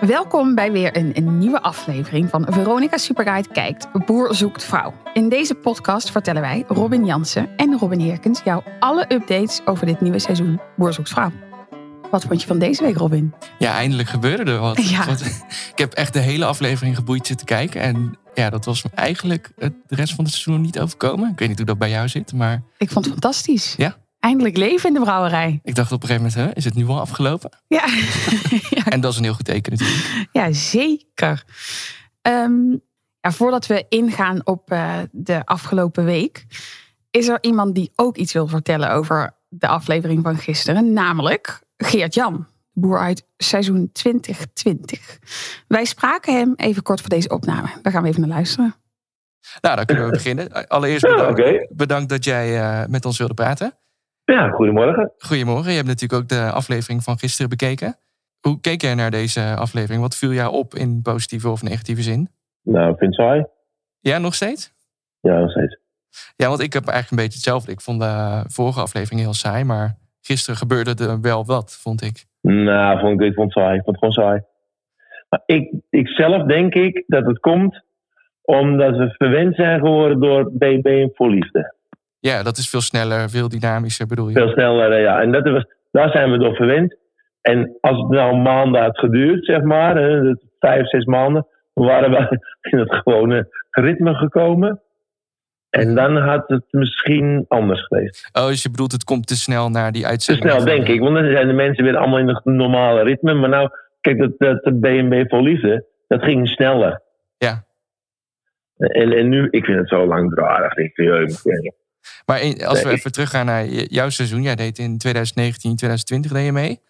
Welkom bij weer een, een, nieuwe aflevering van Veronica Superguide Kijkt Boer Zoekt Vrouw. In deze podcast vertellen wij, Robin Jansen en Robin Heerkens, jou alle updates over dit nieuwe seizoen Boer Zoekt Vrouw. Wat vond je van deze week, Robin? Ja, eindelijk gebeurde er wat. Ja. ik heb echt de hele aflevering geboeid zitten kijken. En ja, dat was me eigenlijk de rest van het seizoen niet overkomen. Ik weet niet hoe dat bij jou zit, maar... Ik vond het fantastisch. Ja? Eindelijk leven in de brouwerij. Ik dacht op een gegeven moment, hè, is het nu al afgelopen? Ja. ja. En dat is een heel goed teken natuurlijk. Ja, zeker. Ehm, ja, voordat we ingaan op uh, de afgelopen week... is er iemand die ook iets wil vertellen over de aflevering van gisteren. Namelijk Geert-Jan, boer uit seizoen 2020. Wij spraken hem even kort voor deze opname. Daar gaan we even naar luisteren. Nou, dan kunnen we beginnen. Allereerst bedankt, ja, okay. bedankt dat jij uh, met ons wilde praten. Ja, goedemorgen. Goedemorgen. Je hebt natuurlijk ook de aflevering van gisteren bekeken. Hoe keek jij naar deze aflevering? Wat viel jou op in positieve of negatieve zin? Nou, ik vind het saai. Ja, nog steeds? Ja, nog steeds. Ja, want ik heb eigenlijk een beetje hetzelfde. Ik vond de vorige aflevering heel saai, maar gisteren gebeurde er wel wat, vond ik. Nou, vond ik, ik vond het saai. Ik vond het gewoon saai. Maar ik, ik zelf denk ik dat het komt omdat we verwend zijn geworden door BB en voorliefde. Ja, dat is veel sneller, veel dynamischer bedoel je? Veel sneller, ja. En dat was, daar zijn we door verwend. En als het nou maanden had geduurd, zeg maar, vijf, zes maanden, dan waren we in het gewone ritme gekomen. En dan had het misschien anders geweest. Oh, dus je bedoelt het komt te snel naar die uitzending? Te snel, denk ik. Want dan zijn de mensen weer allemaal in het normale ritme. Maar nou, kijk, dat, dat B&B voor liefde, dat ging sneller. Ja. En, en nu, ik vind het zo langdradig. Ik vind, maar als we even teruggaan naar jouw seizoen. Jij deed in 2019, 2020 deed je mee.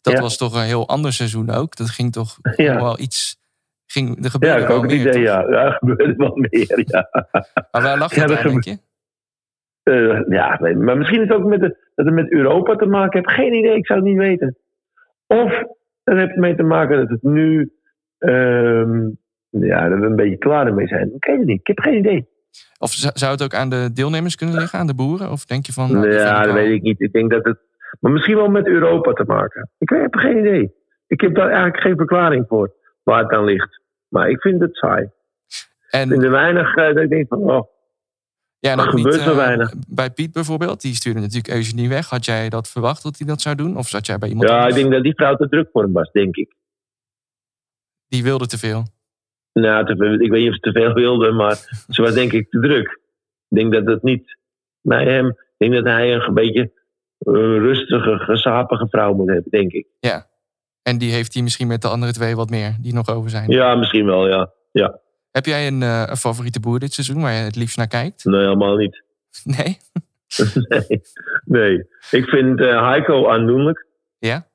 Dat was toch een heel ander seizoen ook. Dat ging toch ja. wel iets... Ging, er gebeurde ja, ik ook het idee, ja. Ja, er gebeurde wel meer, ja. Maar waar lag dat ja, aan, denk je? Uh, ja, nee, maar misschien is het ook met de, dat het met Europa te maken heeft. Geen idee, ik zou het niet weten. Of het heeft mee te maken dat het nu... Um, ja, dat we een beetje klaar ermee zijn. Ik weet het niet, ik heb geen idee. Of zou het ook aan de deelnemers kunnen liggen, aan de boeren? Of denk je van. Nou, ja, dat weet ik niet. Ik denk dat het. Maar misschien wel met Europa te maken. Ik heb geen idee. Ik heb daar eigenlijk geen verklaring voor waar het aan ligt. Maar ik vind het saai. En, ik vind er weinig uh, dat ik denk van. Oh, ja, er gebeurt zo uh, weinig. Bij Piet bijvoorbeeld, die stuurde natuurlijk Eugenie weg. Had jij dat verwacht dat hij dat zou doen? Of zat jij bij iemand Ja, anders? ik denk dat die vrouw te druk voor hem was, denk ik. Die wilde te veel. Nou, te ik weet niet of ze te veel wilde, maar ze was denk ik te druk. Ik denk dat het niet bij hem. Ik denk dat hij een beetje een rustige, gesapige vrouw moet hebben, denk ik. Ja. En die heeft hij misschien met de andere twee wat meer, die nog over zijn. Ja, misschien wel, ja. ja. Heb jij een, uh, een favoriete boer dit seizoen waar je het liefst naar kijkt? Nee, helemaal niet. Nee? nee, nee. Ik vind uh, Heiko aandoenlijk. Ja?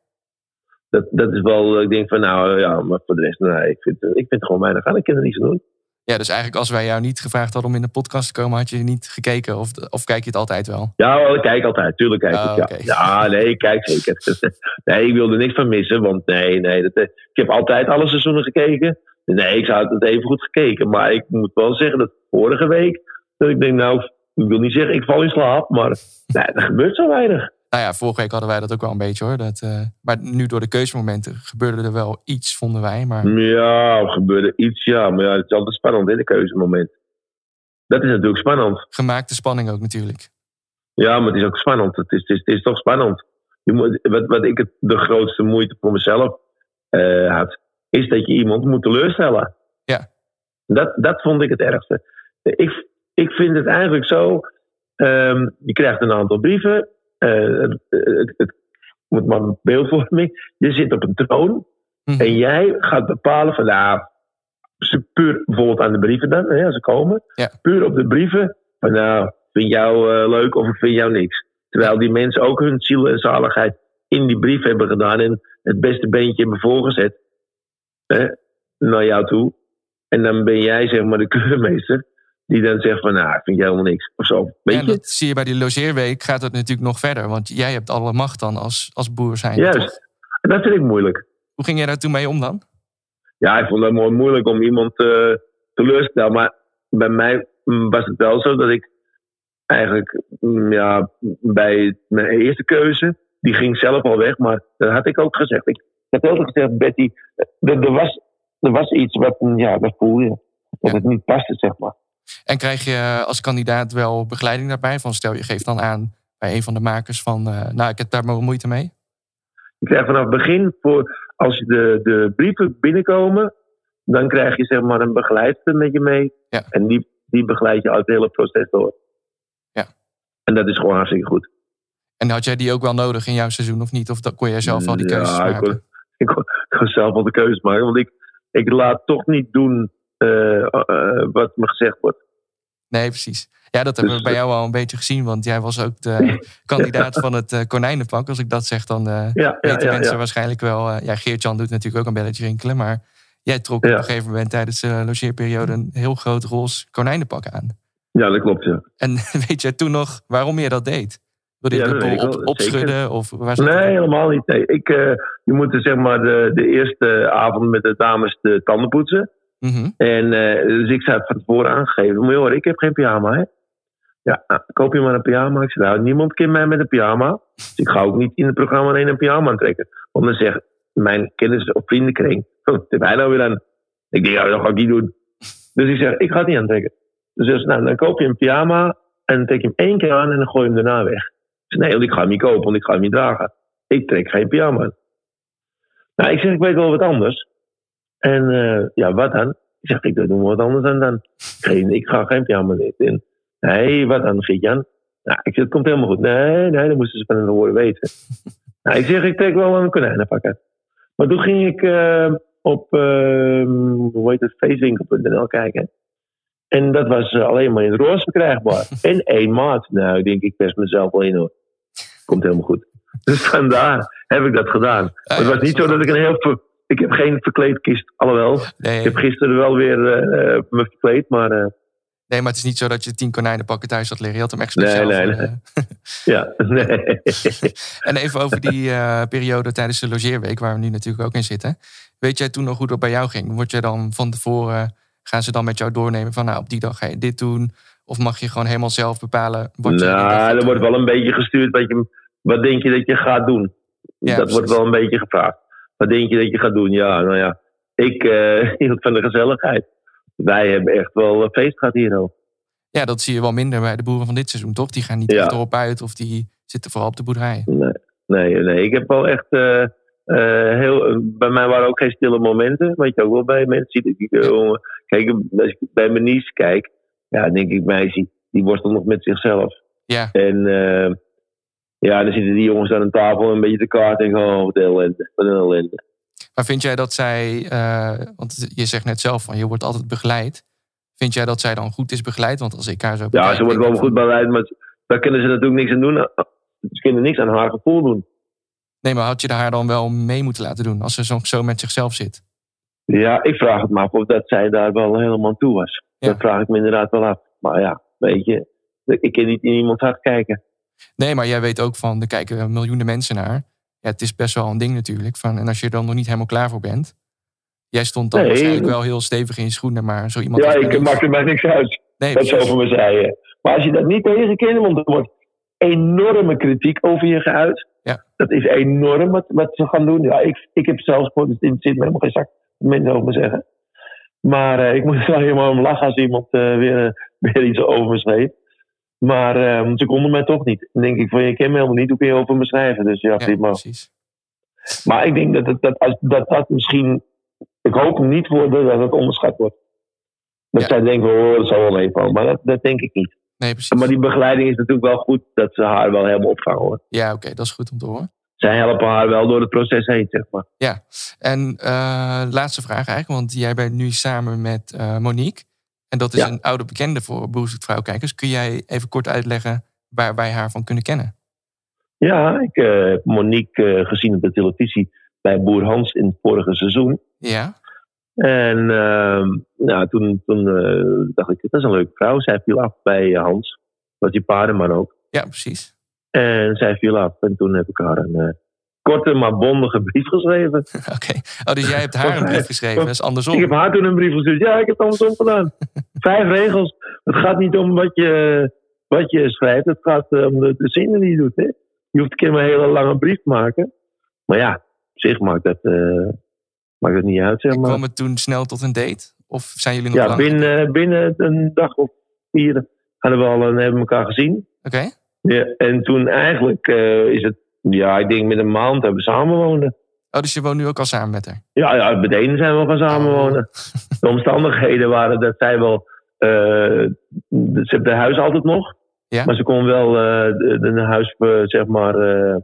Dat, dat is wel, ik denk van nou ja, maar voor de rest, nee, ik vind, ik vind het gewoon weinig aan. Ik kan er niets aan doen. Ja, dus eigenlijk als wij jou niet gevraagd hadden om in de podcast te komen, had je niet gekeken? Of, of kijk je het altijd wel? Ja, ik kijk altijd. Tuurlijk kijk oh, ik. Ja. Okay. ja, nee, ik kijk zeker. nee, ik wilde er niks van missen. Want nee, nee. Dat, ik heb altijd alle seizoenen gekeken. Nee, ik zou het even goed gekeken. Maar ik moet wel zeggen dat vorige week, dat ik denk nou, ik wil niet zeggen ik val in slaap. Maar nee, er gebeurt zo weinig. Nou ja, vorige week hadden wij dat ook wel een beetje hoor. Dat, uh, maar nu door de keuzemomenten gebeurde er wel iets, vonden wij. Maar... Ja, er gebeurde iets, ja. Maar ja, het is altijd spannend, hè, de keuzemoment. Dat is natuurlijk spannend. Gemaakte spanning ook natuurlijk. Ja, maar het is ook spannend. Het is, het is, het is toch spannend. Je moet, wat, wat ik het, de grootste moeite voor mezelf uh, had, is dat je iemand moet teleurstellen. Ja. Dat, dat vond ik het ergste. Ik, ik vind het eigenlijk zo. Um, je krijgt een aantal brieven. Uh, het, het, moet maar een beeldvorming. Je zit op een troon. Mhm. En jij gaat bepalen van nou, puur bijvoorbeeld aan de brieven dan, hè, als ze komen. Ja. Puur op de brieven. Van nou, vind jou uh, leuk of ik vind jou niks. Terwijl die mensen ook hun ziel en zaligheid in die brief hebben gedaan. En het beste beentje hebben voorgezet. Hè, naar jou toe. En dan ben jij zeg maar de keurmeester. Die dan zegt van, nou, ik vind jij helemaal niks. Of zo. Weet ja, je? dat zie je bij die logeerweek gaat het natuurlijk nog verder. Want jij hebt alle macht dan als, als boer zijn. Juist. Toch? Dat vind ik moeilijk. Hoe ging jij daar toen mee om dan? Ja, ik vond het mooi moeilijk om iemand uh, teleur te stellen. Maar bij mij was het wel zo dat ik eigenlijk mm, ja, bij mijn eerste keuze, die ging zelf al weg. Maar dat had ik ook gezegd. Ik, ik had altijd gezegd, Betty, er, er, was, er was iets wat, ja, dat voel je. Dat het niet paste, zeg maar. En krijg je als kandidaat wel begeleiding daarbij? Van stel je geeft dan aan bij een van de makers van, nou, ik heb daar maar moeite mee. Je krijgt vanaf het begin, voor, als de, de brieven binnenkomen, dan krijg je zeg maar een begeleidster met je mee. Ja. En die, die begeleid je uit het hele proces door. Ja. En dat is gewoon hartstikke goed. En had jij die ook wel nodig in jouw seizoen of niet? Of kon jij zelf al die keuzes ja, maken? Ik kon, ik, kon, ik kon zelf al de keuzes maken. Want ik, ik laat toch niet doen wat me gezegd wordt. Nee, precies. Ja, dat hebben we bij jou al een beetje gezien. Want jij was ook de kandidaat van het uh, konijnenpak. Als ik dat zeg, dan uh, ja, weten ja, mensen ja. waarschijnlijk wel... Uh, ja, Geert-Jan doet natuurlijk ook een belletje rinkelen. Maar jij trok op een gegeven moment tijdens de logeerperiode... een heel groot roze konijnenpak aan. Ja, dat klopt, ja. En weet jij toen nog waarom je dat deed? Wilde je de op, opschudden? zeker. Of waar Nee, helemaal niet. Nee. Ik, eh, je moet zeg maar de, de eerste avond met de dames de tanden poetsen. Mhm. En eh, dus ik zei van tevoren aangegeven, joh, ik heb geen pyjama, hè. Ja, nou, koop je maar een pyjama. Ik zei, nou, niemand kent mij met een pyjama. Dus ik ga ook niet in het programma alleen een pyjama aantrekken. Want dan zegt mijn kennis of vriendenkring, "Huh, wat heb hij nou weer aan? Ik denk, ja, dat ga ik niet doen. Dus ik zeg, ik ga het niet aantrekken. Dus, dus nou, dan koop je een pyjama en dan trek je hem één keer aan en dan gooi je hem daarna weg. Zeg, nee, want ik ga hem niet kopen, want ik ga hem niet dragen. Ik trek geen pyjama. Nou, ik zeg, ik weet wel wat anders. En eh, ja, wat dan? Ik zeg, ik doe wat anders dan dan. Geen, ik ga geen pyjama in. Nee, wat dan, Gietjan? Nou, ik zeg, het komt helemaal goed. Nee, nee, dat moesten ze van hun horen weten. nou, ik zeg, ik trek wel een konijnenpak uit. Maar toen ging ik eh, op, eh, hoe heet het, feestwinkel.nl kijken. En dat was eh, alleen maar in het roze verkrijgbaar. en één maat. Nou, ik denk, ik pers mezelf wel in hoor. Komt helemaal goed. Dus vandaar heb ik dat gedaan. Het was niet zo dat ik een heel... Ik heb geen verkleedkist, alhoewel. Nee, Ik heb gisteren wel weer eh, eh, me verkleed, maar eh, nee, maar het is niet zo dat je tien konijnenpakken thuis had liggen. Je had hem echt Nee, speciaal. nee, nee. eh, ja, nee. En even over die periode tijdens de logeerweek, waar we nu natuurlijk ook in zitten. Weet jij toen nog hoe dat bij jou ging? Word je dan van tevoren, gaan ze dan met jou doornemen van nou op die dag ga je dit doen? Of mag je gewoon helemaal zelf bepalen? Wat je nou, er wordt wel een beetje gestuurd. Wat, je, wat denk je dat je gaat doen? Ja, dat wordt wel een beetje gevraagd. Wat denk je dat je gaat doen? Ja, nou ja. Ik eh, hield van de gezelligheid. Wij hebben echt wel een feest gehad hier ook. Ja, dat zie je wel minder bij de boeren van dit seizoen, toch? Die gaan niet Ja. erop uit of die zitten vooral op de boerderij. Nee, nee, nee. Ik heb wel echt. eh, eh, heel, bij mij waren ook geen stille momenten. Weet je ook wel bij mensen. Ziet ik, eh, jongen, kijk, als ik bij mijn niece kijk. Ja, denk ik, meisje, die worstelt nog met zichzelf. Ja, En eh, ja, dan zitten die jongens aan een tafel een beetje te kaart en gewoon, oh, wat een ellende, wat een ellende. maar vind jij dat zij, eh, want je zegt net zelf van je wordt altijd begeleid. Vind jij dat zij dan goed is begeleid? Want als ik haar zo Ja, ze wordt wel goed begeleid, maar daar kunnen ze natuurlijk niks aan doen. Ze kunnen niks aan haar gevoel doen. Nee, maar had je haar dan wel mee moeten laten doen als ze zo, met zichzelf zit? Ja, ik vraag het me af of dat zij daar wel helemaal toe was. Ja. Dat vraag ik me inderdaad wel af. Maar ja, weet je, ik kan niet in iemands hart kijken. Nee, maar jij weet ook van, er kijken miljoenen mensen naar. Ja, het is best wel een ding natuurlijk. Van, en als je er dan nog niet helemaal klaar voor bent. Jij stond dan Nee. waarschijnlijk wel heel stevig in je schoenen, maar zo iemand... Ja, ik maak er mij niks uit. Nee, Dat precies. over me zeiden. Maar als je dat niet tegenkent, want er wordt enorme kritiek over je geuit. Ja. Dat is enorm wat, wat ze gaan doen. Ja, ik, ik heb zelfs gewoon, het zit me helemaal geen zak, mensen over me zeggen. Maar eh, ik moet er helemaal om lachen als iemand eh, weer, weer iets over me schreef. Maar ze konden mij toch niet. Dan denk ik van, je kent me helemaal niet, hoe kun je over me schrijven? Dus ja, Ja, prima. precies. Maar ik denk dat dat, dat dat misschien, ik hoop niet worden dat het onderschat wordt. Dat Ja. zij denken, oh, dat zal wel meevallen. Maar dat, dat denk ik niet. Nee, precies. Maar die begeleiding is natuurlijk wel goed dat ze haar wel helemaal opvangen hoor. Ja, oké, dat is goed om te horen. Zij helpen haar wel door het proces heen, zeg maar. Ja, en eh, laatste vraag eigenlijk, want jij bent nu samen met eh, Monique. En dat is Ja. een oude bekende voor Boerzoek Vrouwkijkers. Kun jij even kort uitleggen waar wij haar van kunnen kennen? Ja, ik eh, heb Monique eh, gezien op de televisie bij Boer Hans in het vorige seizoen. Ja, En nou, toen, toen eh, dacht ik, dat is een leuke vrouw. Zij viel af bij Hans, was die paardenman ook. ja precies. En zij viel af. En toen heb ik haar een korte maar bondige brief geschreven. Oké. Oh, dus jij hebt haar een brief geschreven, dat is Ik andersom. heb haar toen een brief gestuurd. Ja, ik heb het andersom gedaan. Vijf regels. Het gaat niet om wat je, wat je schrijft. Het gaat eh, om de, de zinnen die je doet. Hè? Je hoeft een keer maar een hele lange brief te maken. Maar ja, zich maakt dat, eh, maakt dat niet uit, zeg En maar. kwam het toen snel tot een date? Of zijn jullie nog Ja, lang? binnen, binnen een dag of vier hadden we al en hebben elkaar gezien. Oké. Ja, en toen eigenlijk eh, is het, ja, ik denk met een maand hebben we samenwonen. Oh, dus je woont nu ook al samen met haar? Ja, ja, met de ene zijn we gaan samenwonen. De omstandigheden waren dat zij wel, eh, ze heeft de huis altijd nog. Ja. Maar ze kon wel eh, de, de huis, eh, zeg maar, eh,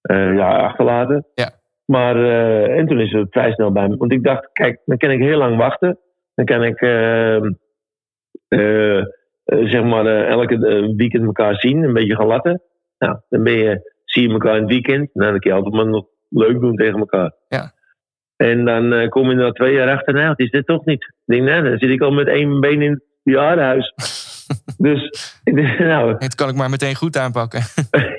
eh, ja, achterlaten. Ja. Maar, eh, en toen is ze vrij snel bij me. Want ik dacht, kijk, dan kan ik heel lang wachten. Dan kan ik, eh, eh, eh, zeg maar, eh, elke eh, weekend elkaar zien. Een beetje gaan latten. Nou, dan ben je, zie je elkaar in het weekend. Nou, dan kun je altijd maar nog leuk doen tegen elkaar. Ja. En dan eh, kom je na twee jaar achter, nou, het is dit toch niet. Ik denk, nee, dan zit ik al met één been in het bejaardenhuis. dus, nou, Het kan ik maar meteen goed aanpakken.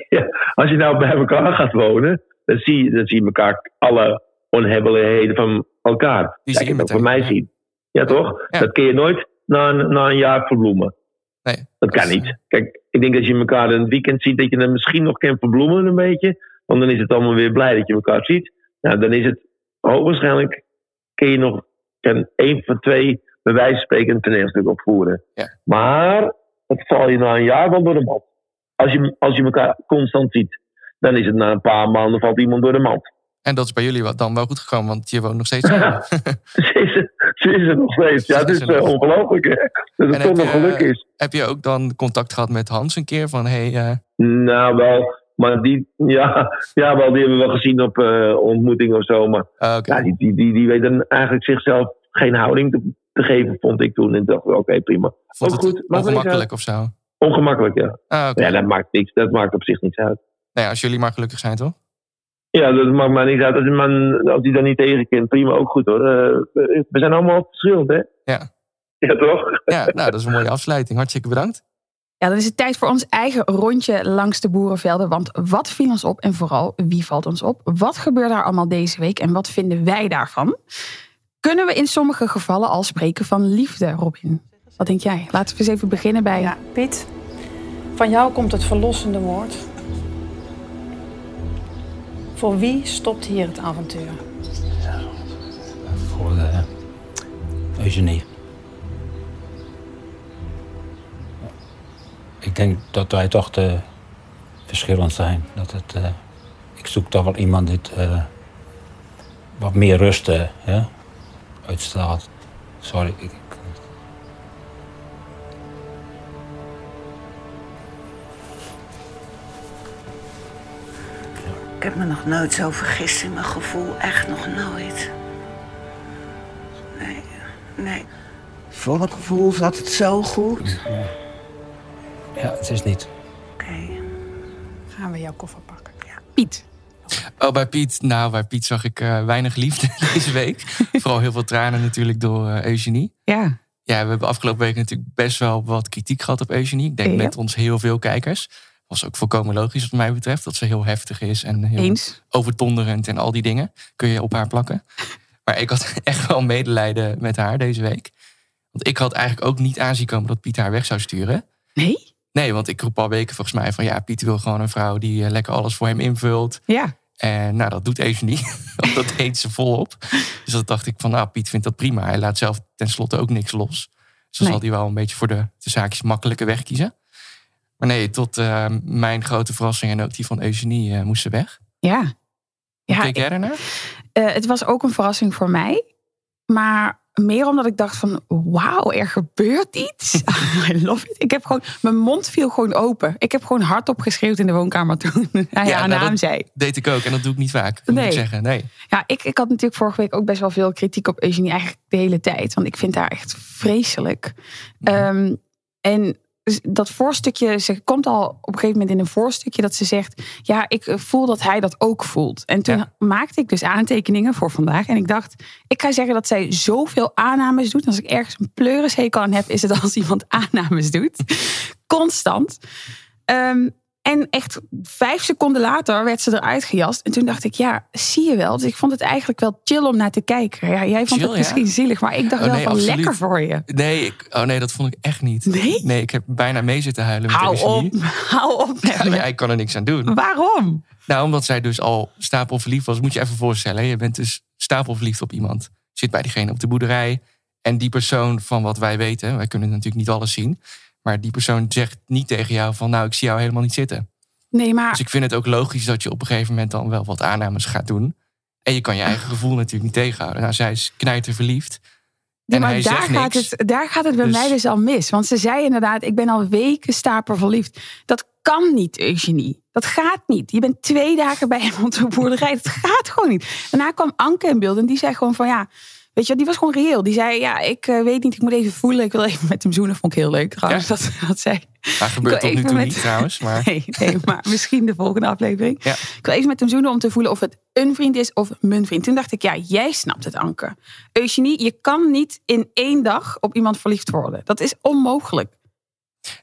als je nou bij elkaar gaat wonen, dan zie je, dan zie je elkaar alle onhebbelijkheden van elkaar. Die Ja, zie je meteen, voor mij ja. zien. Ja, toch? Ja. Dat kun je nooit na een, na een jaar verbloemen. Nee. Dat kan niet. Kijk, ik denk als je elkaar een weekend ziet, dat je dan misschien nog kan verbloemen een beetje. Want dan is het allemaal weer blij dat je elkaar ziet. Nou, dan is het hoogwaarschijnlijk, kun je nog kan één van twee, bij wijze van spreken, een toneelstuk opvoeren. Ja. Maar het val je na een jaar wel door de mat. Als je, als je elkaar constant ziet, dan is het na een paar maanden valt iemand door de mat. En dat is bij jullie wat dan wel goed gekomen, want je woont nog steeds. Ze is, er- nog steeds. Ja, het is eh, ongelooflijk hè. Dat het toch nog geluk is. Heb je ook dan contact gehad met Hans een keer? Van, hey, eh, Nou, wel. Maar die, ja, ja, wel, die hebben we wel gezien op eh ontmoetingen of zo. Maar ah, ja, die, die, die, die weten eigenlijk zichzelf geen houding te, te geven, vond ik toen. En dacht, oké, prima. Vond ook goed, ongemakkelijk of zo? Ongemakkelijk, ja. Ah. Ja, dat maakt niks. Dat maakt op zich niets uit. Nou ja, als jullie maar gelukkig zijn, toch? Ja, dat maakt mij niks uit. Als, die man, als die dan niet tegenkent, prima, ook goed hoor. Eh, we zijn allemaal verschillend, hè? Ja. Ja, toch? Ja, nou, dat is een mooie afsluiting. Hartstikke bedankt. Ja, dan is het tijd voor ons eigen rondje langs de boerenvelden. Want wat viel ons op en vooral wie valt ons op? Wat gebeurt daar allemaal deze week en wat vinden wij daarvan? Kunnen we in sommige gevallen al spreken van liefde, Robin? Wat denk jij? Laten we eens even beginnen bij. Ja, Piet, van jou komt het verlossende woord. Voor wie stopt hier het avontuur? voor de Eugenie. Ik denk dat wij toch te verschillend zijn. Dat het, eh, ik zoek toch wel iemand die eh, wat meer rust ja, uitstraalt. Sorry. Ik, heb me nog nooit zo vergist in mijn gevoel. Echt nog nooit. Nee, nee. Voor het gevoel zat het zo goed. ja, het is niet. Oké. Gaan we jouw koffer pakken? Piet. Oh, bij Piet. Nou, bij Piet zag ik eh, weinig liefde deze week. Vooral heel veel tranen natuurlijk door eh, Eugenie. Ja. Ja, we hebben afgelopen week natuurlijk best wel wat kritiek gehad op Eugenie. Ik denk Ja. met ons heel veel kijkers. Was ook volkomen logisch wat mij betreft. Dat ze heel heftig is en heel Eens. overtonderend en al die dingen. Kun je op haar plakken. Maar ik had echt wel medelijden met haar deze week. Want ik had eigenlijk ook niet aanzien komen dat Piet haar weg zou sturen. Nee? Nee, want ik roep al weken volgens mij van ja, Piet wil gewoon een vrouw die eh, lekker alles voor hem invult. Ja. En nou, dat doet Eugenie. Want dat deed ze volop. Dus dat dacht ik van, nou, Piet vindt dat prima. Hij laat zelf tenslotte ook niks los. Dus dan Nee. zal hij wel een beetje voor de, de zaakjes makkelijke weg kiezen. Maar nee, tot eh, mijn grote verrassing en ook die van Eugenie eh, moest ze weg. Ja. Ja, keek jij? Eh, het was ook een verrassing voor mij. Maar meer omdat ik dacht van, wauw, er gebeurt iets. I love it. Ik heb gewoon, mijn mond viel gewoon open. Ik heb gewoon hardop geschreeuwd in de woonkamer toen hij Ja, haar nou, naam dat- zei. Deed ik ook en dat doe ik niet vaak, moet Nee. ik zeggen. Nee. Ja, ik, ik had natuurlijk vorige week ook best wel veel kritiek op Eugenie. Eigenlijk de hele tijd. Want ik vind haar echt vreselijk. Mhm. Ehm, en dat voorstukje, ze komt al op een gegeven moment in een voorstukje dat ze zegt: Ja, ik voel dat hij dat ook voelt. En toen Ja. maakte ik dus aantekeningen voor vandaag. En ik dacht: Ik ga zeggen dat zij zoveel aannames doet. Als ik ergens een pleurishekel aan heb, is het als iemand aannames doet. Constant. Ehm, En echt vijf seconden later werd ze eruit gejast. En toen dacht ik, ja, zie je wel. Dus ik vond het eigenlijk wel chill om naar te kijken. Ja, jij vond Chill, het misschien ja? zielig, maar ik dacht Oh, wel nee, van absoluut. lekker voor je. Nee, ik, oh nee, dat vond ik echt niet. Nee? Nee, ik heb bijna mee zitten huilen met Hou op, hou op. Ja, maar ik kan er niks aan doen. Waarom? Nou, omdat zij dus al stapelverliefd was. Moet je even voorstellen. Je bent dus stapelverliefd op iemand. Zit bij diegene op de boerderij. En die persoon van wat wij weten. Wij kunnen natuurlijk niet alles zien. Maar die persoon zegt niet tegen jou van... Nou, ik zie jou helemaal niet zitten. Nee, maar Dus ik vind het ook logisch dat je op een gegeven moment dan wel wat aannames gaat doen. En je kan je eigen gevoel natuurlijk niet tegenhouden. Nou, zij is verliefd. Ja, maar daar gaat, niks. het, daar gaat het bij Dus- mij dus al mis. Want ze zei inderdaad, ik ben al weken stapel verliefd. Dat kan niet, Eugenie. Dat gaat niet. Je bent twee dagen bij hem op de boerderij. Dat gaat gewoon niet. Daarna kwam Anke in beeld en die zei gewoon van ja... Weet je, die was gewoon reëel. Die zei, ja, ik eh, weet niet, ik moet even voelen. Ik wil even met hem zoenen. Vond ik heel leuk trouwens, dat ze dat zei. Maar gebeurt tot nu toe met- niet trouwens. Maar Nee, nee, maar misschien de volgende aflevering. Ja. Ik wil even met hem zoenen om te voelen of het een vriend is of mijn vriend. Toen dacht ik, ja, jij snapt het, Anke. Eugenie, je kan niet in één dag op iemand verliefd worden. Dat is onmogelijk.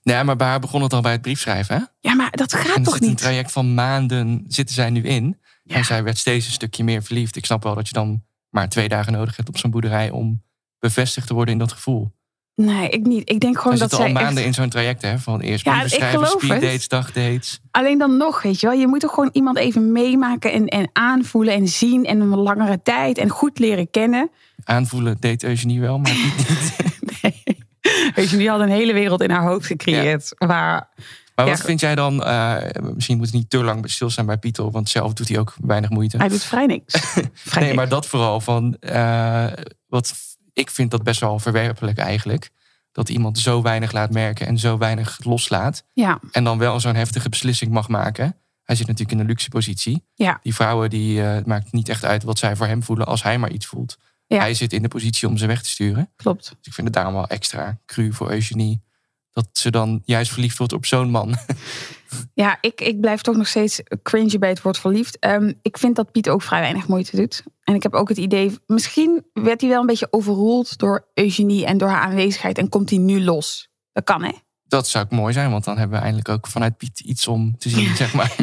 Nee, maar bij haar begon het al bij het briefschrijven. Hè? Ja, maar dat gaat toch zit een niet? traject van maanden zitten zij nu in. Ja. En zij werd steeds een stukje meer verliefd. Ik snap wel dat je dan maar twee dagen nodig hebt op zo'n boerderij om bevestigd te worden in dat gevoel. Nee, ik niet. Ik denk gewoon dat zitten al zij maanden echt... in zo'n traject, hè? Van eerst Ja, schrijven, het. speeddates, dagdates. Alleen dan nog, weet je wel. Je moet toch gewoon iemand even meemaken en, en aanvoelen en zien. En een langere tijd en goed leren kennen. Aanvoelen deed Eugenie wel, maar niet. niet. Nee. Eugenie had een hele wereld in haar hoofd gecreëerd. Waar Maar wat vind jij dan, eh, misschien moet het niet te lang stilstaan bij Pieter, want zelf doet hij ook weinig moeite. hij doet vrij niks. Vrij Nee, niks. maar dat vooral van, eh, wat ik vind dat best wel verwerpelijk eigenlijk. Dat iemand zo weinig laat merken en zo weinig loslaat. Ja, En dan wel zo'n heftige beslissing mag maken. Hij zit natuurlijk in een luxe positie. ja, Die vrouwen, die, eh, het maakt niet echt uit wat zij voor hem voelen als hij maar iets voelt. Ja. Hij zit in de positie om ze weg te sturen. klopt. Dus ik vind het daarom wel extra cru voor Eugenie. Dat ze dan juist verliefd wordt op zo'n man. Ja, ik, ik blijf toch nog steeds cringy bij het woord verliefd. Ehm, ik vind dat Piet ook vrij weinig moeite doet. En ik heb ook het idee, misschien werd hij wel een beetje overroeld door Eugenie en door haar aanwezigheid. En komt hij nu los. Dat kan, hè? Dat zou ook mooi zijn, want dan hebben we eindelijk ook vanuit Piet iets om te zien, zeg maar.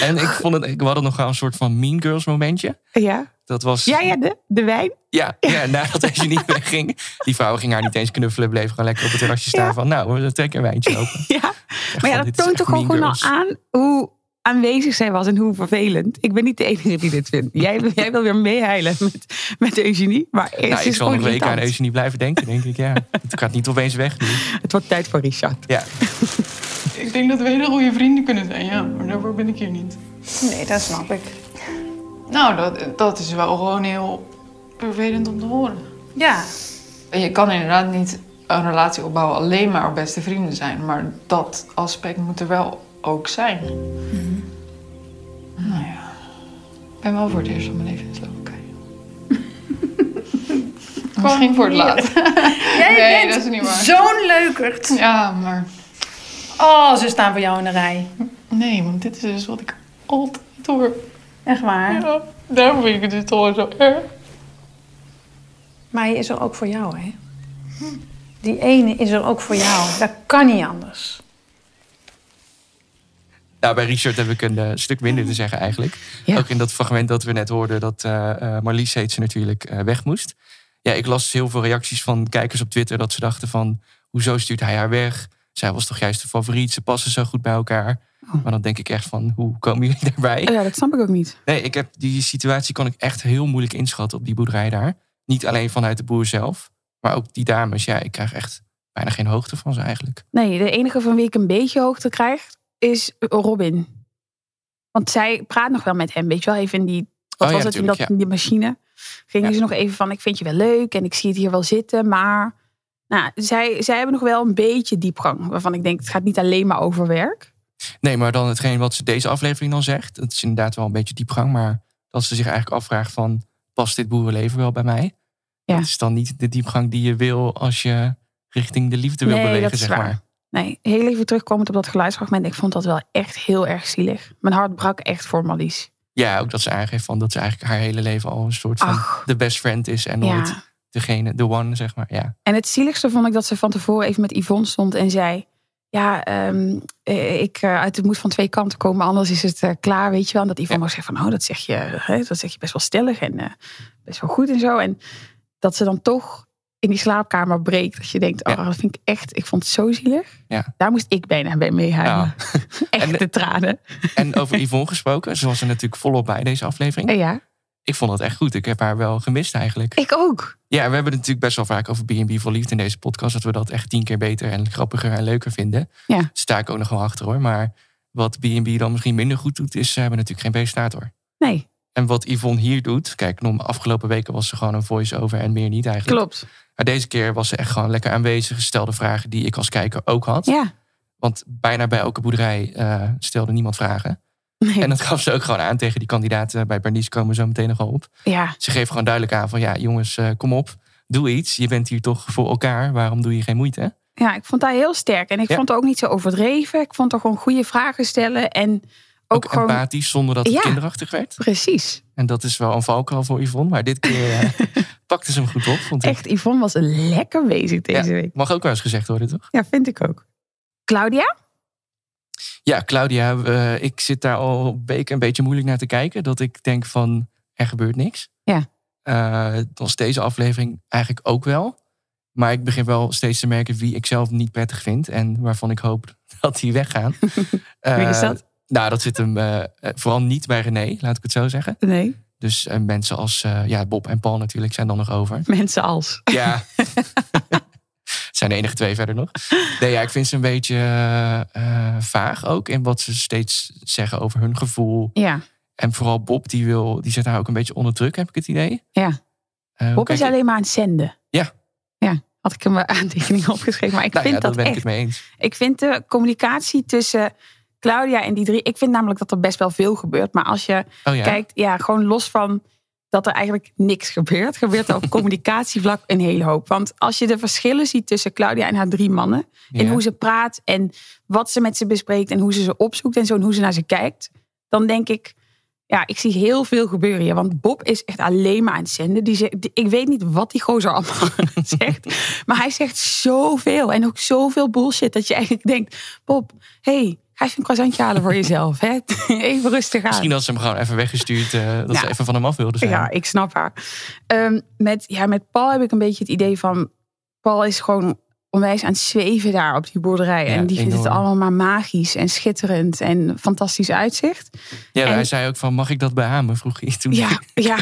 En ik vond het, ik we hadden nog wel een soort van Mean Girls momentje. Ja, Dat was, ja, ja de, de wijn. ja, ja, nadat Eugenie wegging. Die vrouw ging haar niet eens knuffelen, bleef gewoon lekker op het terrasje staan van, nou, we trekken een wijntje open. Ja, maar ja, dat toont toch gewoon, al aan hoe aanwezig zij was en hoe vervelend. Ik ben niet de enige die dit vindt. Jij, jij wil weer meehuilen met, met Eugenie. Maar het Nou, is ik zal gewoon nog weken aan irritant. Eugenie blijven denken, denk ik. Ja, het gaat niet opeens weg nu. Het wordt tijd voor Richard. Ja, Ik denk dat we hele goede vrienden kunnen zijn, ja. Maar daarvoor ben ik hier niet. Nee, dat snap ik. Nou, dat, dat is wel gewoon heel vervelend om te horen. Ja, En Je kan inderdaad niet een relatie opbouwen alleen maar op beste vrienden zijn. Maar dat aspect moet er wel ook zijn. Nou ja, ik ben wel voor het eerst van mijn leven in Slowakije. Misschien voor het laatst. jij Nee, bent dat is niet waar. zo'n leukert. Ja, maar Oh, ze staan voor jou in de rij. nee, want dit is dus wat ik altijd hoor. Echt waar. Ja, daarom vind ik het dus toch zo erg. Maar hij is er ook voor jou, hè? Die ene is er ook voor jou. Dat kan niet anders. Nou, bij Richard heb ik een eh, stuk minder te zeggen eigenlijk. Ja. Ook in dat fragment dat we net hoorden dat eh, eh, Marlies heet ze natuurlijk weg moest. Ja, ik las heel veel reacties van kijkers op Twitter dat ze dachten van... hoezo stuurt hij haar weg? Zij was toch juist de favoriet, ze passen zo goed bij elkaar. Oh. Maar dan denk ik echt van, hoe komen jullie daarbij? Ja, dat snap ik ook niet. Nee, ik heb die situatie kon ik echt heel moeilijk inschatten op die boerderij daar. Niet alleen vanuit de boer zelf, maar ook die dames. Ja, ik krijg echt bijna geen hoogte van ze eigenlijk. Nee, de enige van wie ik een beetje hoogte krijg is Robin. Want zij praat nog wel met hem, weet je wel, even in die, wat Oh ja, was het, in, dat, in die machine. Gingen Ja. ze nog even van, ik vind je wel leuk en ik zie het hier wel zitten, maar nou, zij, zij hebben nog wel een beetje diepgang. Waarvan ik denk, het gaat niet alleen maar over werk. Nee, maar dan hetgeen wat ze deze aflevering dan zegt. Dat is inderdaad wel een beetje diepgang. Maar dat ze zich eigenlijk afvraagt van... past dit boerenleven wel bij mij? Ja. Dat is dan niet de diepgang die je wil als je richting de liefde wil bewegen, zeg maar. Nee, heel even terugkomend op dat geluidsfragment. Ik vond dat wel echt heel erg zielig. Mijn hart brak echt voor Marlies. Ja, ook dat ze aangeeft van dat ze eigenlijk haar hele leven al een soort van Ach. de best friend is. En nooit Ja. degene, de one, zeg maar. Ja. En het zieligste vond ik dat ze van tevoren even met Yvonne stond en zei... Ja, ehm, eh, ik, eh, uit het moet van twee kanten komen, anders is het eh, klaar, weet je wel. En dat Yvonne ook zegt van, oh, dat zeg je, hè, dat zeg je best wel stellig en best wel goed en zo. En dat ze dan toch in die slaapkamer breekt. Dat je denkt, oh, Ja. dat vind ik echt, ik vond het zo zielig. Ja. Daar moest ik bijna bij meehuilen. Echt En- de tranen. En over Yvonne gesproken, ze was er natuurlijk volop bij deze aflevering. Ja, Ik vond het echt goed. Ik heb haar wel gemist eigenlijk. ik ook. Ja, we hebben het natuurlijk best wel vaak over B&B voor Liefde in deze podcast. Dat we dat echt tien keer beter en grappiger en leuker vinden. Ja. Sta ik ook nog wel achter hoor. Maar wat B&B dan misschien minder goed doet, is ze hebben natuurlijk geen presentator. Nee, En wat Yvonne hier doet, kijk, de afgelopen weken was ze gewoon een voice-over en meer niet eigenlijk. klopt. Maar deze keer was ze echt gewoon lekker aanwezig, stelde vragen die ik als kijker ook had. Ja. Want bijna bij elke boerderij eh, stelde niemand vragen. Nee. En dat gaf ze ook gewoon aan tegen die kandidaten. Bij Bernice komen we zo meteen nog wel op. Ja, Ze geven gewoon duidelijk aan van ja, jongens, eh, kom op, doe iets. Je bent hier toch voor elkaar. Waarom doe je geen moeite? ja, ik vond haar heel sterk. En ik Ja. vond het ook niet zo overdreven. Ik vond haar gewoon goede vragen stellen. En ook, Ook, gewoon... empathisch, zonder dat het Ja. kinderachtig werd. Precies. En dat is wel een valkuil voor Yvonne. Maar dit keer eh, pakte ze hem goed op, vond ik. Echt, Yvonne was lekker bezig deze week. Mag ook wel eens gezegd worden, toch? Ja, vind ik ook. Claudia? Ja, Claudia, eh, ik zit daar al een week een beetje moeilijk naar te kijken. Dat ik denk van, er gebeurt niks. Ja. Eh, dat was deze aflevering eigenlijk ook wel. Maar ik begin wel steeds te merken wie ik zelf niet prettig vind. En waarvan ik hoop dat die weggaan. Wie is Eh, dat? Nou, dat zit hem eh, vooral niet bij René, laat ik het zo zeggen. Nee. Dus eh, mensen als eh, ja, Bob en Paul natuurlijk zijn dan nog over. Mensen als. Ja. Zijn de enige twee verder nog. Nee, ja, ik vind ze een beetje vaag ook in wat ze steeds zeggen over hun gevoel. Ja, En vooral Bob, die, wil, die zet haar ook een beetje onder druk, heb ik het idee. ja. Bob is alleen maar aan het zenden. Ja. Ja, had ik hem mijn aantekening opgeschreven. Maar ik Nou vind ja, dat ben ik echt. het mee eens. Ik vind de communicatie tussen Claudia en die drie... Ik vind namelijk dat er best wel veel gebeurt. Maar als je Oh ja, kijkt, ja, gewoon los van dat er eigenlijk niks gebeurt. Gebeurt er op communicatievlak een hele hoop. Want als je de verschillen ziet tussen Claudia en haar drie mannen... in Ja. hoe ze praat en wat ze met ze bespreekt... en hoe ze ze opzoekt en zo en hoe ze naar ze kijkt... dan denk ik, ja, ik zie heel veel gebeuren hier. Want Bob is echt alleen maar aan het zenden. Die zegt, die- ik weet niet wat die gozer allemaal zegt. Maar hij zegt zoveel en ook zoveel bullshit... dat je eigenlijk denkt, Bob, hey, ga even een croissantje halen voor jezelf. Hè? Even rustig aan. Misschien dat ze hem gewoon even weggestuurd, eh, dat ze even van hem af wilden zijn. Ja, ik snap haar. Ehm, met, ja, met Paul heb ik een beetje het idee van... Paul is gewoon onwijs aan het zweven daar op die boerderij. Ja, en die vindt het allemaal maar magisch en schitterend en fantastisch uitzicht. ja, en- hij zei ook van, mag ik dat behamen? Vroeg hij toen. Ja, ja,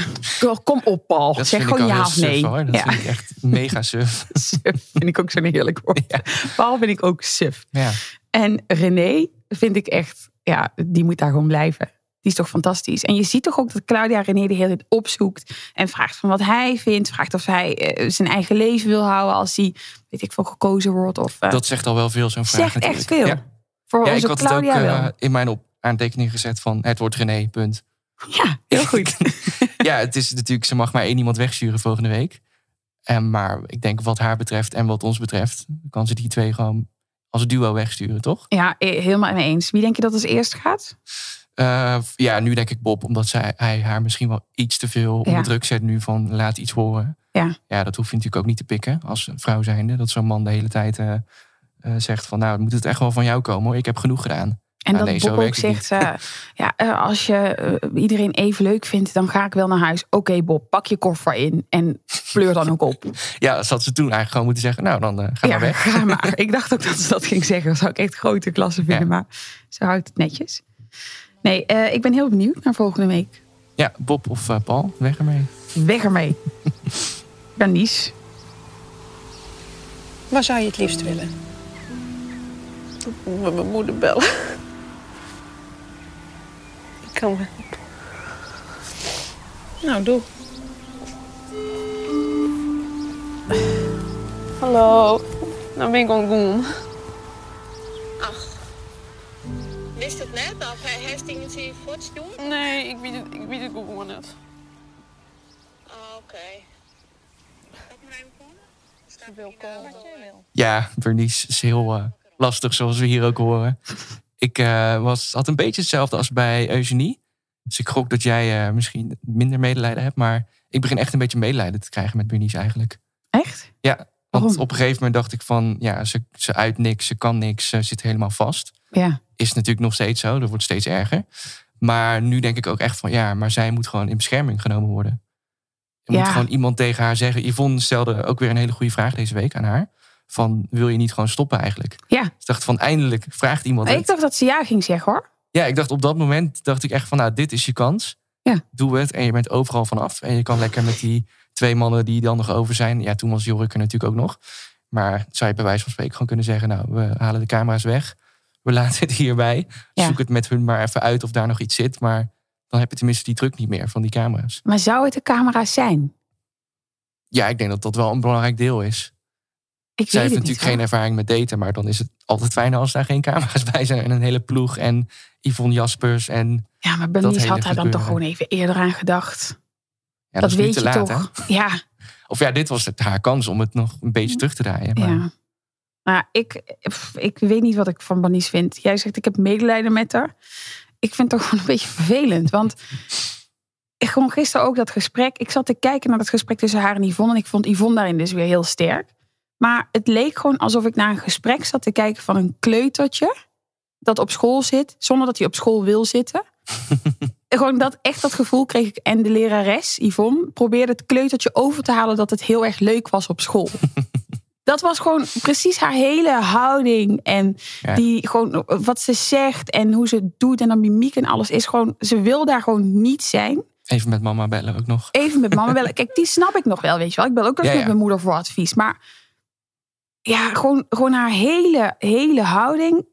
kom op Paul. dat zeg gewoon ja of nee. hoor. Dat ja. vind ik echt mega suf. Suf vind ik ook zo'n heerlijk woord. Ja. Paul vind ik ook suf. Ja. En René vind ik echt, ja, die moet daar gewoon blijven. Die is toch fantastisch. En je ziet toch ook dat Claudia René de hele tijd opzoekt. En vraagt van wat hij vindt. Vraagt of hij eh, zijn eigen leven wil houden als hij, weet ik veel, gekozen wordt. Of, eh, Dat zegt al wel veel, zo'n vraag zegt echt natuurlijk. veel. Ja. Voor Ja, ik onze had het ook Claudia eh, in mijn op aantekening gezet van het wordt René, punt. Ja, heel goed. ja, het is natuurlijk, ze mag maar één iemand wegsturen volgende week. En maar ik denk wat haar betreft en wat ons betreft, kan ze die twee gewoon als duo wegsturen, toch? ja, helemaal mee eens. Wie denk je dat als eerst gaat? Eh, ja, nu denk ik Bob, omdat zij, hij haar misschien wel iets te veel onder Ja. druk zet nu van laat iets horen. Ja. ja, dat hoef je natuurlijk ook niet te pikken als vrouw zijnde. Dat zo'n man de hele tijd eh, eh, zegt van nou, moet het echt wel van jou komen hoor. Ik heb genoeg gedaan. En dat nee, Bob ook zegt, ja, eh, als je eh, iedereen even leuk vindt, dan ga ik wel naar huis. Oké Bob, pak je koffer in en pleur dan ook op. Ja, dat had ze toen eigenlijk gewoon moeten zeggen. Nou, dan eh, ga ja, maar weg. ga maar. Ik dacht ook dat ze dat ging zeggen. Dat zou ik echt grote klasse vinden, Ja. maar ze houdt het netjes. Nee, eh, ik ben heel benieuwd naar volgende week. Ja, Bob of eh, Paul, weg ermee. Weg ermee. Bernice. Waar zou je het liefst willen? Met mijn moeder bellen. Ik kan me. Nou, doe. Hallo. Nou ben ik al doen. Wist het net of hij heeft iets hier voor te doen? Nee, ik weet het, ik weet het gewoon net. Oh, oké. Komen. Ja, Bernice is heel eh, lastig, zoals we hier ook horen. Ik eh, was, had een beetje hetzelfde als bij Eugenie. Dus ik gok dat jij eh, misschien minder medelijden hebt. Maar ik begin echt een beetje medelijden te krijgen met Bernice eigenlijk. Echt? Ja, Want Waarom? op een gegeven moment dacht ik van, ja, ze, ze uit niks, ze kan niks, ze zit helemaal vast. Ja. Is natuurlijk nog steeds zo, dat wordt steeds erger. Maar nu denk ik ook echt van, ja, maar zij moet gewoon in bescherming genomen worden. Er Ja. moet gewoon iemand tegen haar zeggen. Yvonne stelde ook weer een hele goede vraag deze week aan haar. Van, wil je niet gewoon stoppen eigenlijk? Ja. Ik dacht van, eindelijk vraagt iemand Ik het. dacht dat ze ja ging zeggen hoor. Ja, ik dacht op dat moment, dacht ik echt van, nou, dit is je kans. Ja. Doe het en je bent overal vanaf. En je kan lekker met die twee mannen die dan nog over zijn. Ja, toen was Jorik er natuurlijk ook nog. Maar zou je bij wijze van spreken gewoon kunnen zeggen, nou, we halen de camera's weg. We laten het hierbij. Ja. Zoek het met hun maar even uit of daar nog iets zit. Maar dan heb je tenminste die druk niet meer van die camera's. Maar zou het de camera's zijn? Ja, ik denk dat dat wel een belangrijk deel is. Ik Zij heeft het natuurlijk geen ervaring met daten. Maar dan is het altijd fijner als daar geen camera's bij zijn. En een hele ploeg. En Yvonne Jaspers. En Ja, maar dat Bernice had daar dan toch gewoon even eerder aan gedacht. ja, dat nu weet je laat, toch? hè? Ja, Of ja, dit was het haar kans om het nog een beetje terug te draaien. Maar ja. Nou, ik, ik weet niet wat ik van Bernice vind. Jij zegt ik heb medelijden met haar. Ik vind het toch gewoon een beetje vervelend. Want ik gewoon gisteren ook dat gesprek. Ik zat te kijken naar dat gesprek tussen haar en Yvonne. En ik vond Yvonne daarin dus weer heel sterk. Maar het leek gewoon alsof ik naar een gesprek zat te kijken van een kleutertje. Dat op school zit, zonder dat hij op school wil zitten. gewoon dat, echt dat gevoel kreeg ik. En de lerares, Yvonne, probeerde het kleutertje over te halen dat het heel erg leuk was op school. Dat was gewoon precies haar hele houding. En Ja. die gewoon wat ze zegt en hoe ze het doet en dan mimiek en alles is gewoon. Ze wil daar gewoon niet zijn. even met mama bellen ook nog. Even met mama bellen. Kijk, die snap ik nog wel, weet je wel. Ik bel ook Ja, met mijn moeder voor advies. Maar ja, gewoon, gewoon haar hele, hele houding.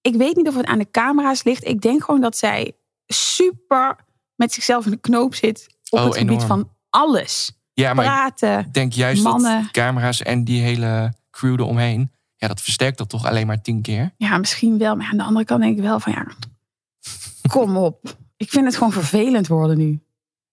Ik weet niet of het aan de camera's ligt. Ik denk gewoon dat zij super met zichzelf in de knoop zit. Op Oh, het gebied enorm. van alles. Ja, maar Praten. ik denk juist mannen. dat camera's en die hele crew eromheen... Ja, dat versterkt dat toch alleen maar tien keer. Ja, misschien wel. Maar aan de andere kant denk ik wel van ja, kom op. Ik vind het gewoon vervelend worden nu.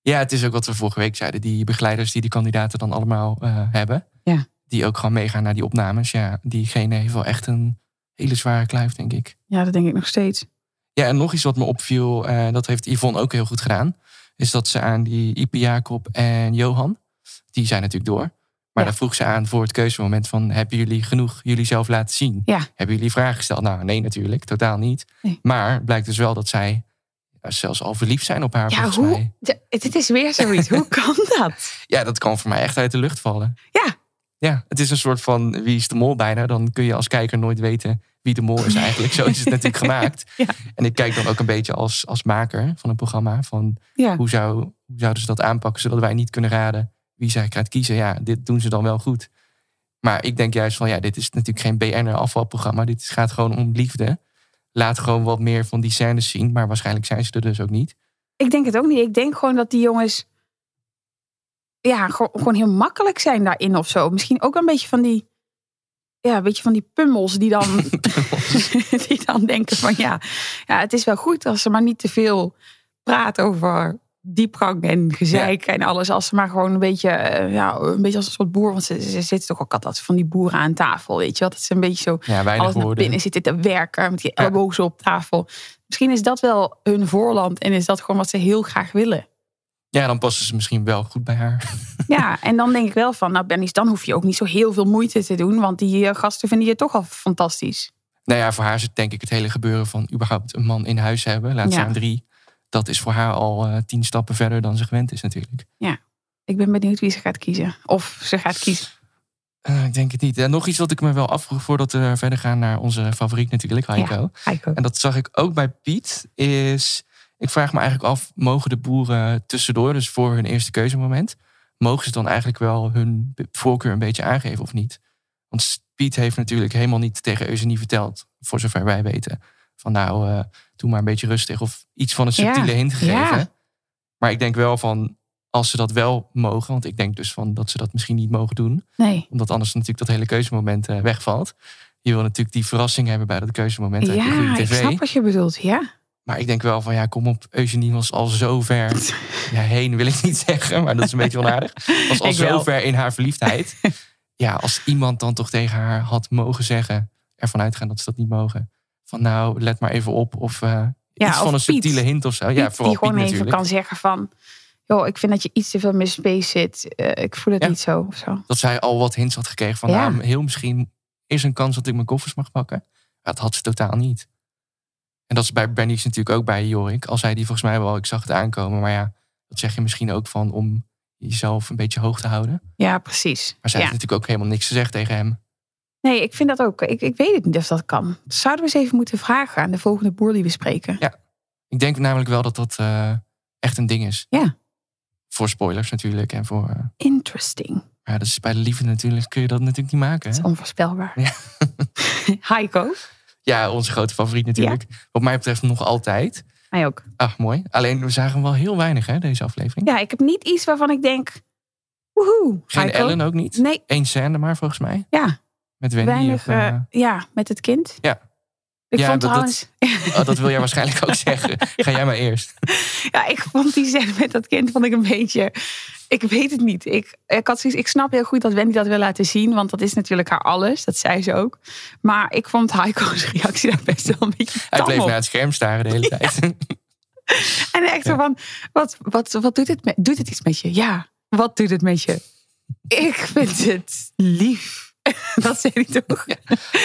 Ja, het is ook wat we vorige week zeiden. Die begeleiders die die kandidaten dan allemaal eh, hebben. Ja. Die ook gewoon meegaan naar die opnames. Ja, diegene heeft wel echt een hele zware kluif, denk ik. Ja, dat denk ik nog steeds. Ja, en nog iets wat me opviel, eh, dat heeft Yvonne ook heel goed gedaan. Is dat ze aan die Ipe Jacob en Johan, die zijn natuurlijk door. Maar Ja. daar vroeg ze aan voor het keuzemoment van... hebben jullie genoeg jullie zelf laten zien? Ja. Hebben jullie vragen gesteld? Nou, nee natuurlijk, totaal niet. Nee. Maar het blijkt dus wel dat zij zelfs al verliefd zijn op haar, Ja, hoe? mij. Dit is weer zoiets. hoe kan dat? Ja, dat kan voor mij echt uit de lucht vallen. Ja. Ja, het is een soort van wie is de mol bijna. Dan kun je als kijker nooit weten wie de mol is eigenlijk. Zo is het natuurlijk gemaakt. Ja. En ik kijk dan ook een beetje als, als maker van een programma. Van Ja. hoe, zou, hoe zouden ze dat aanpakken zodat wij niet kunnen raden wie zij gaat kiezen. Ja, dit doen ze dan wel goed. Maar ik denk juist van ja, dit is natuurlijk geen BNR afvalprogramma. Dit gaat gewoon om liefde. Laat gewoon wat meer van die scènes zien. Maar waarschijnlijk zijn ze er dus ook niet. Ik denk het ook niet. Ik denk gewoon dat die jongens ja, gewoon, heel makkelijk zijn daarin of zo. Misschien ook een beetje van die, ja, een beetje van die pummels die dan, die dan denken van ja, ja, het is wel goed als ze maar niet te veel praat over diepgang en gezeik en alles. Als ze maar gewoon een beetje, eh, ja, een beetje als een soort boer. Want ze, ze zitten toch ook altijd van die boeren aan tafel, weet je wel. Dat ze een beetje zo Ja, alles naar binnen zitten te werken met die ellebogen op tafel. Misschien is dat wel hun voorland en is dat gewoon wat ze heel graag willen. Ja, dan passen ze misschien wel goed bij haar. Ja, en dan denk ik wel van, nou Bernice, dan hoef je ook niet zo heel veel moeite te doen, want die eh, gasten vinden je toch al fantastisch. Nou ja, voor haar is het denk ik het hele gebeuren van überhaupt een man in huis hebben. Laat Ja. staan drie. Dat is voor haar al eh, tien stappen verder dan ze gewend is natuurlijk. Ik ben benieuwd wie ze gaat kiezen. Of ze gaat kiezen. Eh, ik denk het niet. En nog iets wat ik me wel afvroeg voordat we verder gaan naar onze favoriet natuurlijk, Heiko. Heiko. En dat zag ik ook bij Piet. Is, ik vraag me eigenlijk af, mogen de boeren tussendoor, dus voor hun eerste keuzemoment, mogen ze dan eigenlijk wel hun voorkeur een beetje aangeven of niet? Want Piet heeft natuurlijk helemaal niet tegen Eugenie verteld, voor zover wij weten. Van nou, eh, doe maar een beetje rustig of iets van een subtiele Ja, hint gegeven. ja. Maar ik denk wel van, als ze dat wel mogen, want ik denk dus van dat ze dat misschien niet mogen doen, Nee. omdat anders natuurlijk dat hele keuzemoment eh, wegvalt. Je wil natuurlijk die verrassing hebben bij dat keuzemoment uit de goede Ja, ik snap wat je bedoelt. Ja. Maar ik denk wel van ja, kom op, Eugenie was al zo ver. Ja, heen wil ik niet zeggen, maar dat is een beetje onaardig. Was al Ik zo wel. ver in haar verliefdheid. Ja, als iemand dan toch tegen haar had mogen zeggen, ervan uitgaan dat ze dat niet mogen. Van nou, let maar even op. Of eh, Ja, iets of van een Piet. subtiele hint of zo. Ja, vooral die gewoon Piet even kan zeggen van, joh, ik vind dat je iets te veel space zit. Eh, ik voel het Ja. niet zo of zo. Dat zij al wat hints had gekregen van, Ja. nou, heel misschien is een kans dat ik mijn koffers mag pakken. Maar dat had ze totaal niet. En dat is bij Bernice natuurlijk ook bij Jorik. Al zei die volgens mij wel, ik zag het aankomen. Maar ja, dat zeg je misschien ook van om jezelf een beetje hoog te houden. Ja, precies. Maar zij ja. heeft natuurlijk ook helemaal niks gezegd tegen hem. Nee, ik vind dat ook. Ik, ik weet het niet of dat kan. Zouden we eens even moeten vragen aan de volgende boer die we spreken. Ik denk namelijk wel dat dat eh, echt een ding is. Ja. Voor spoilers natuurlijk. En voor, eh, Interesting. ja, dat is bij de liefde natuurlijk, kun je dat natuurlijk niet maken. Dat Hè? is onvoorspelbaar. Ja. Heiko. Ja, onze grote favoriet natuurlijk. Wat mij betreft nog altijd. Mij ook. Ach, mooi. Alleen we zagen hem wel heel weinig, hè, deze aflevering. Ja, ik heb niet iets waarvan ik denk... Woehoe. Geen. Ellen ook niet. Nee, Eén scène maar, volgens mij. ja. Met Wendy. Weinig, of, eh, eh, ja, met het kind. Ja. Ik Ja, vond dat- trouwens... oh, dat wil jij waarschijnlijk ook zeggen. Ga jij maar eerst. Ja, ik vond die scène met dat kind vond ik een beetje... Ik weet het niet. Ik, ik, had zoiets, ik snap heel goed dat Wendy dat wil laten zien. Want dat is natuurlijk haar alles. Dat zei ze ook. Maar ik vond Heiko's reactie daar best wel een beetje Hij bleef op. naar het scherm staren de hele tijd. En echt zo van, wat, wat, wat doet, het met, doet het iets met je? Ja, wat doet het met je? Ik vind het lief. Dat zei hij toch?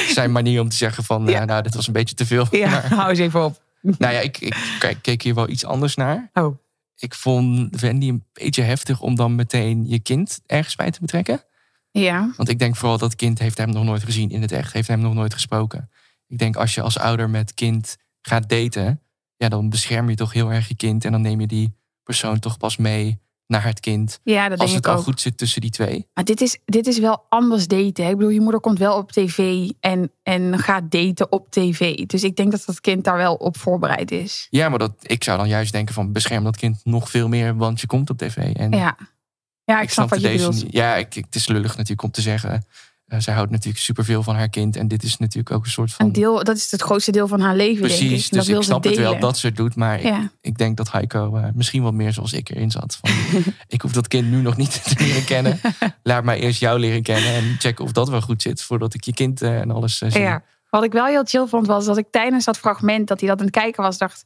Zijn manier om te zeggen van, Ja. eh, nou, dit was een beetje te veel. Ja, Maar, hou eens even op. nou ja, ik, ik kijk, keek hier wel iets anders naar. Oh, Ik vond Wendy een beetje heftig om dan meteen je kind ergens bij te betrekken. ja. Want ik denk vooral dat kind heeft hem nog nooit gezien in het echt. Heeft hem nog nooit gesproken. Ik denk als je als ouder met kind gaat daten. Ja, dan bescherm je toch heel erg je kind. En dan neem je die persoon toch pas mee naar het kind. Ja, dat als het al ook. goed zit tussen die twee. Maar dit is, dit is wel anders daten. hè. Ik bedoel, je moeder komt wel op tv en, en gaat daten op tv. Dus ik denk dat dat kind daar wel op voorbereid is. Ja, maar dat, ik zou dan juist denken van bescherm dat kind nog veel meer. Want je komt op tv. En Ja, ja ik, snap wat je deze, bedoelt. Ja, ik, ik- het is lullig natuurlijk om te zeggen. Eh, zij houdt natuurlijk superveel van haar kind. En dit is natuurlijk ook een soort van... Een deel, dat is het grootste deel van haar leven, denk ik. Precies, En dat dus wil ik snap het wel dat ze het doet. Maar ik, Ja. ik denk dat Heiko eh, misschien wat meer zoals ik erin zat. Van, ik hoef dat kind nu nog niet te leren kennen. Laat mij eerst jou leren kennen. En checken of dat wel goed zit. Voordat ik je kind eh, en alles zie. Ja. Wat ik wel heel chill vond, was dat ik tijdens dat fragment dat hij dat aan het kijken was, dacht: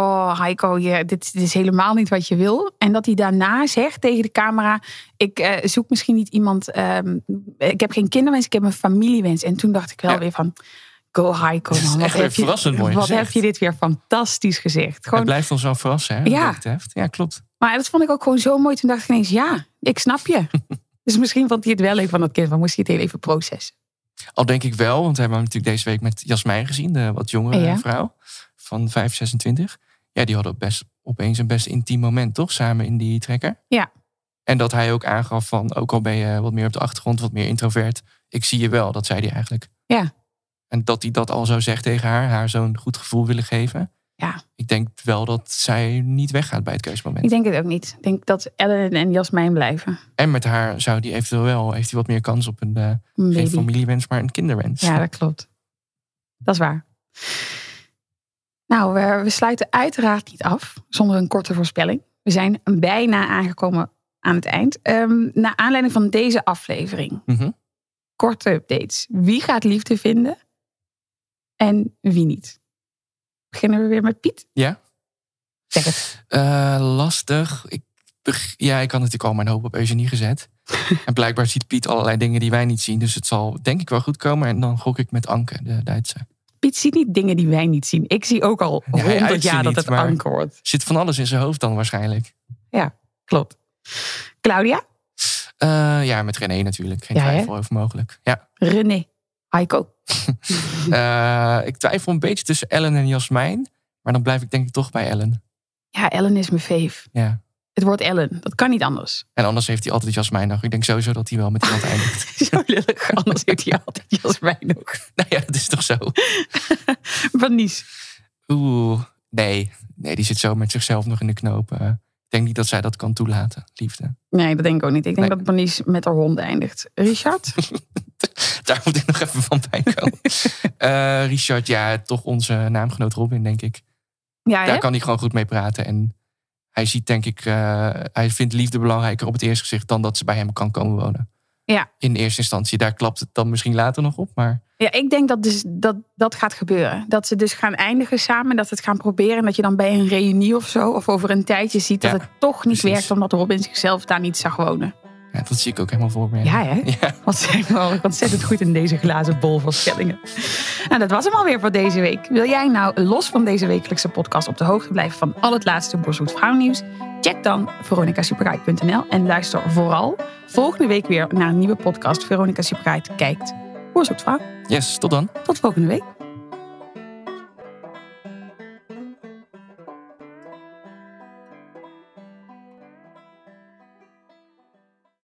Oh, Heiko, je, dit, dit is helemaal niet wat je wil. En dat hij daarna zegt tegen de camera: Ik eh, zoek misschien niet iemand. ehm, ik heb geen kinderwens, ik heb een familiewens. En toen dacht ik wel Ja. weer van. Go Heiko, man. Wat, echt heb je, mooi wat gezegd. heb je dit weer fantastisch gezegd. Het Gewoon, blijft ons wel verrassen, hè? Ja. Ja, klopt. maar dat vond ik ook gewoon zo mooi. Toen dacht ik ineens: Ja, ik snap je. dus misschien vond hij het wel leuk van dat kind, maar moest hij het heel even processen. Al denk ik wel, want we hebben hem natuurlijk deze week met Jasmijn gezien. De wat jongere Ja. vrouw van 5, 26. Ja, die hadden best, opeens een best intiem moment, toch? Samen in die trekker. Ja. En dat hij ook aangaf van, ook al ben je wat meer op de achtergrond, wat meer introvert. Ik zie je wel, dat zei hij eigenlijk. Ja. En dat hij dat al zo zegt tegen haar, haar zo'n goed gevoel willen geven. Ja. Ik denk wel dat zij niet weggaat bij het keusmoment. Ik denk het ook niet. Ik denk dat Ellen en Jasmijn blijven. En met haar zou die eventueel wel, heeft hij wat meer kans op een, eh, Een geen familiewens, maar een kinderwens. Ja, dat klopt. Dat is waar. Nou, we, we sluiten uiteraard niet af zonder een korte voorspelling. We zijn bijna aangekomen aan het eind. Ehm naar aanleiding van deze aflevering, Mhm. korte updates. Wie gaat liefde vinden en wie niet? Beginnen we weer met Piet? Ja? Zeg het. Eh, lastig. Ik, ja, ik had natuurlijk al mijn hoop op Eugenie gezet. en blijkbaar ziet Piet allerlei dingen die wij niet zien. Dus het zal denk ik wel goed komen. En dan gok ik met Anke, de Duitse. Piet ziet niet dingen die wij niet zien. Ik zie ook al Ja, honderd ze jaar dat niet, het anker wordt. Zit van alles in zijn hoofd dan waarschijnlijk. Klopt. Claudia? Eh, ja, met René natuurlijk. Geen Ja, twijfel over mogelijk. Ja. René? Heiko? Eh, ik twijfel een beetje tussen Ellen en Jasmijn. Maar dan blijf ik denk ik toch bij Ellen. Ja, Ellen is mijn fave. Ja. Het wordt Ellen. Dat kan niet anders. En anders heeft hij altijd Jasmijn nog. Ik denk sowieso dat hij wel met iemand eindigt. Zo lullig. Anders heeft hij altijd Jasmijn nog. nou ja, dat is toch zo. Van Nies. Oeh, nee. Nee, die zit zo met zichzelf nog in de knoop. Eh, ik denk niet dat zij dat kan toelaten, liefde. Nee, dat denk ik ook niet. Ik denk Nee. dat Banies met haar hond eindigt. Richard? Daar moet ik nog even van bij komen. Eh, Richard, ja, toch onze naamgenoot Robin, denk ik. Ja? Daar kan hij gewoon goed mee praten. En hij ziet, denk ik, eh, hij vindt liefde belangrijker op het eerste gezicht dan dat ze bij hem kan komen wonen. Ja. in eerste instantie. Daar klapt het dan misschien later nog op. Maar Ja, ik denk dat dus dat, dat gaat gebeuren. Dat ze dus gaan eindigen samen, dat ze het gaan proberen. En dat je dan bij een reunie of zo, of over een tijdje ziet dat Ja, het toch niet precies. werkt, omdat Robin zichzelf daar niet zag wonen. Ja, dat zie ik ook helemaal voor me. Ja, hè? Ja. Wat zijn ontzettend goed in deze glazen bol van stellingen. Nou, dat was hem alweer voor deze week. Wil jij nou los van deze wekelijkse podcast op de hoogte blijven van al het laatste Borshoed Vrouwnieuws? Check dan veronicasuperguide.nl en luister vooral volgende week weer naar een nieuwe podcast Veronica Superguide kijkt Borshoed Vrouw. Yes, tot dan. Tot volgende week.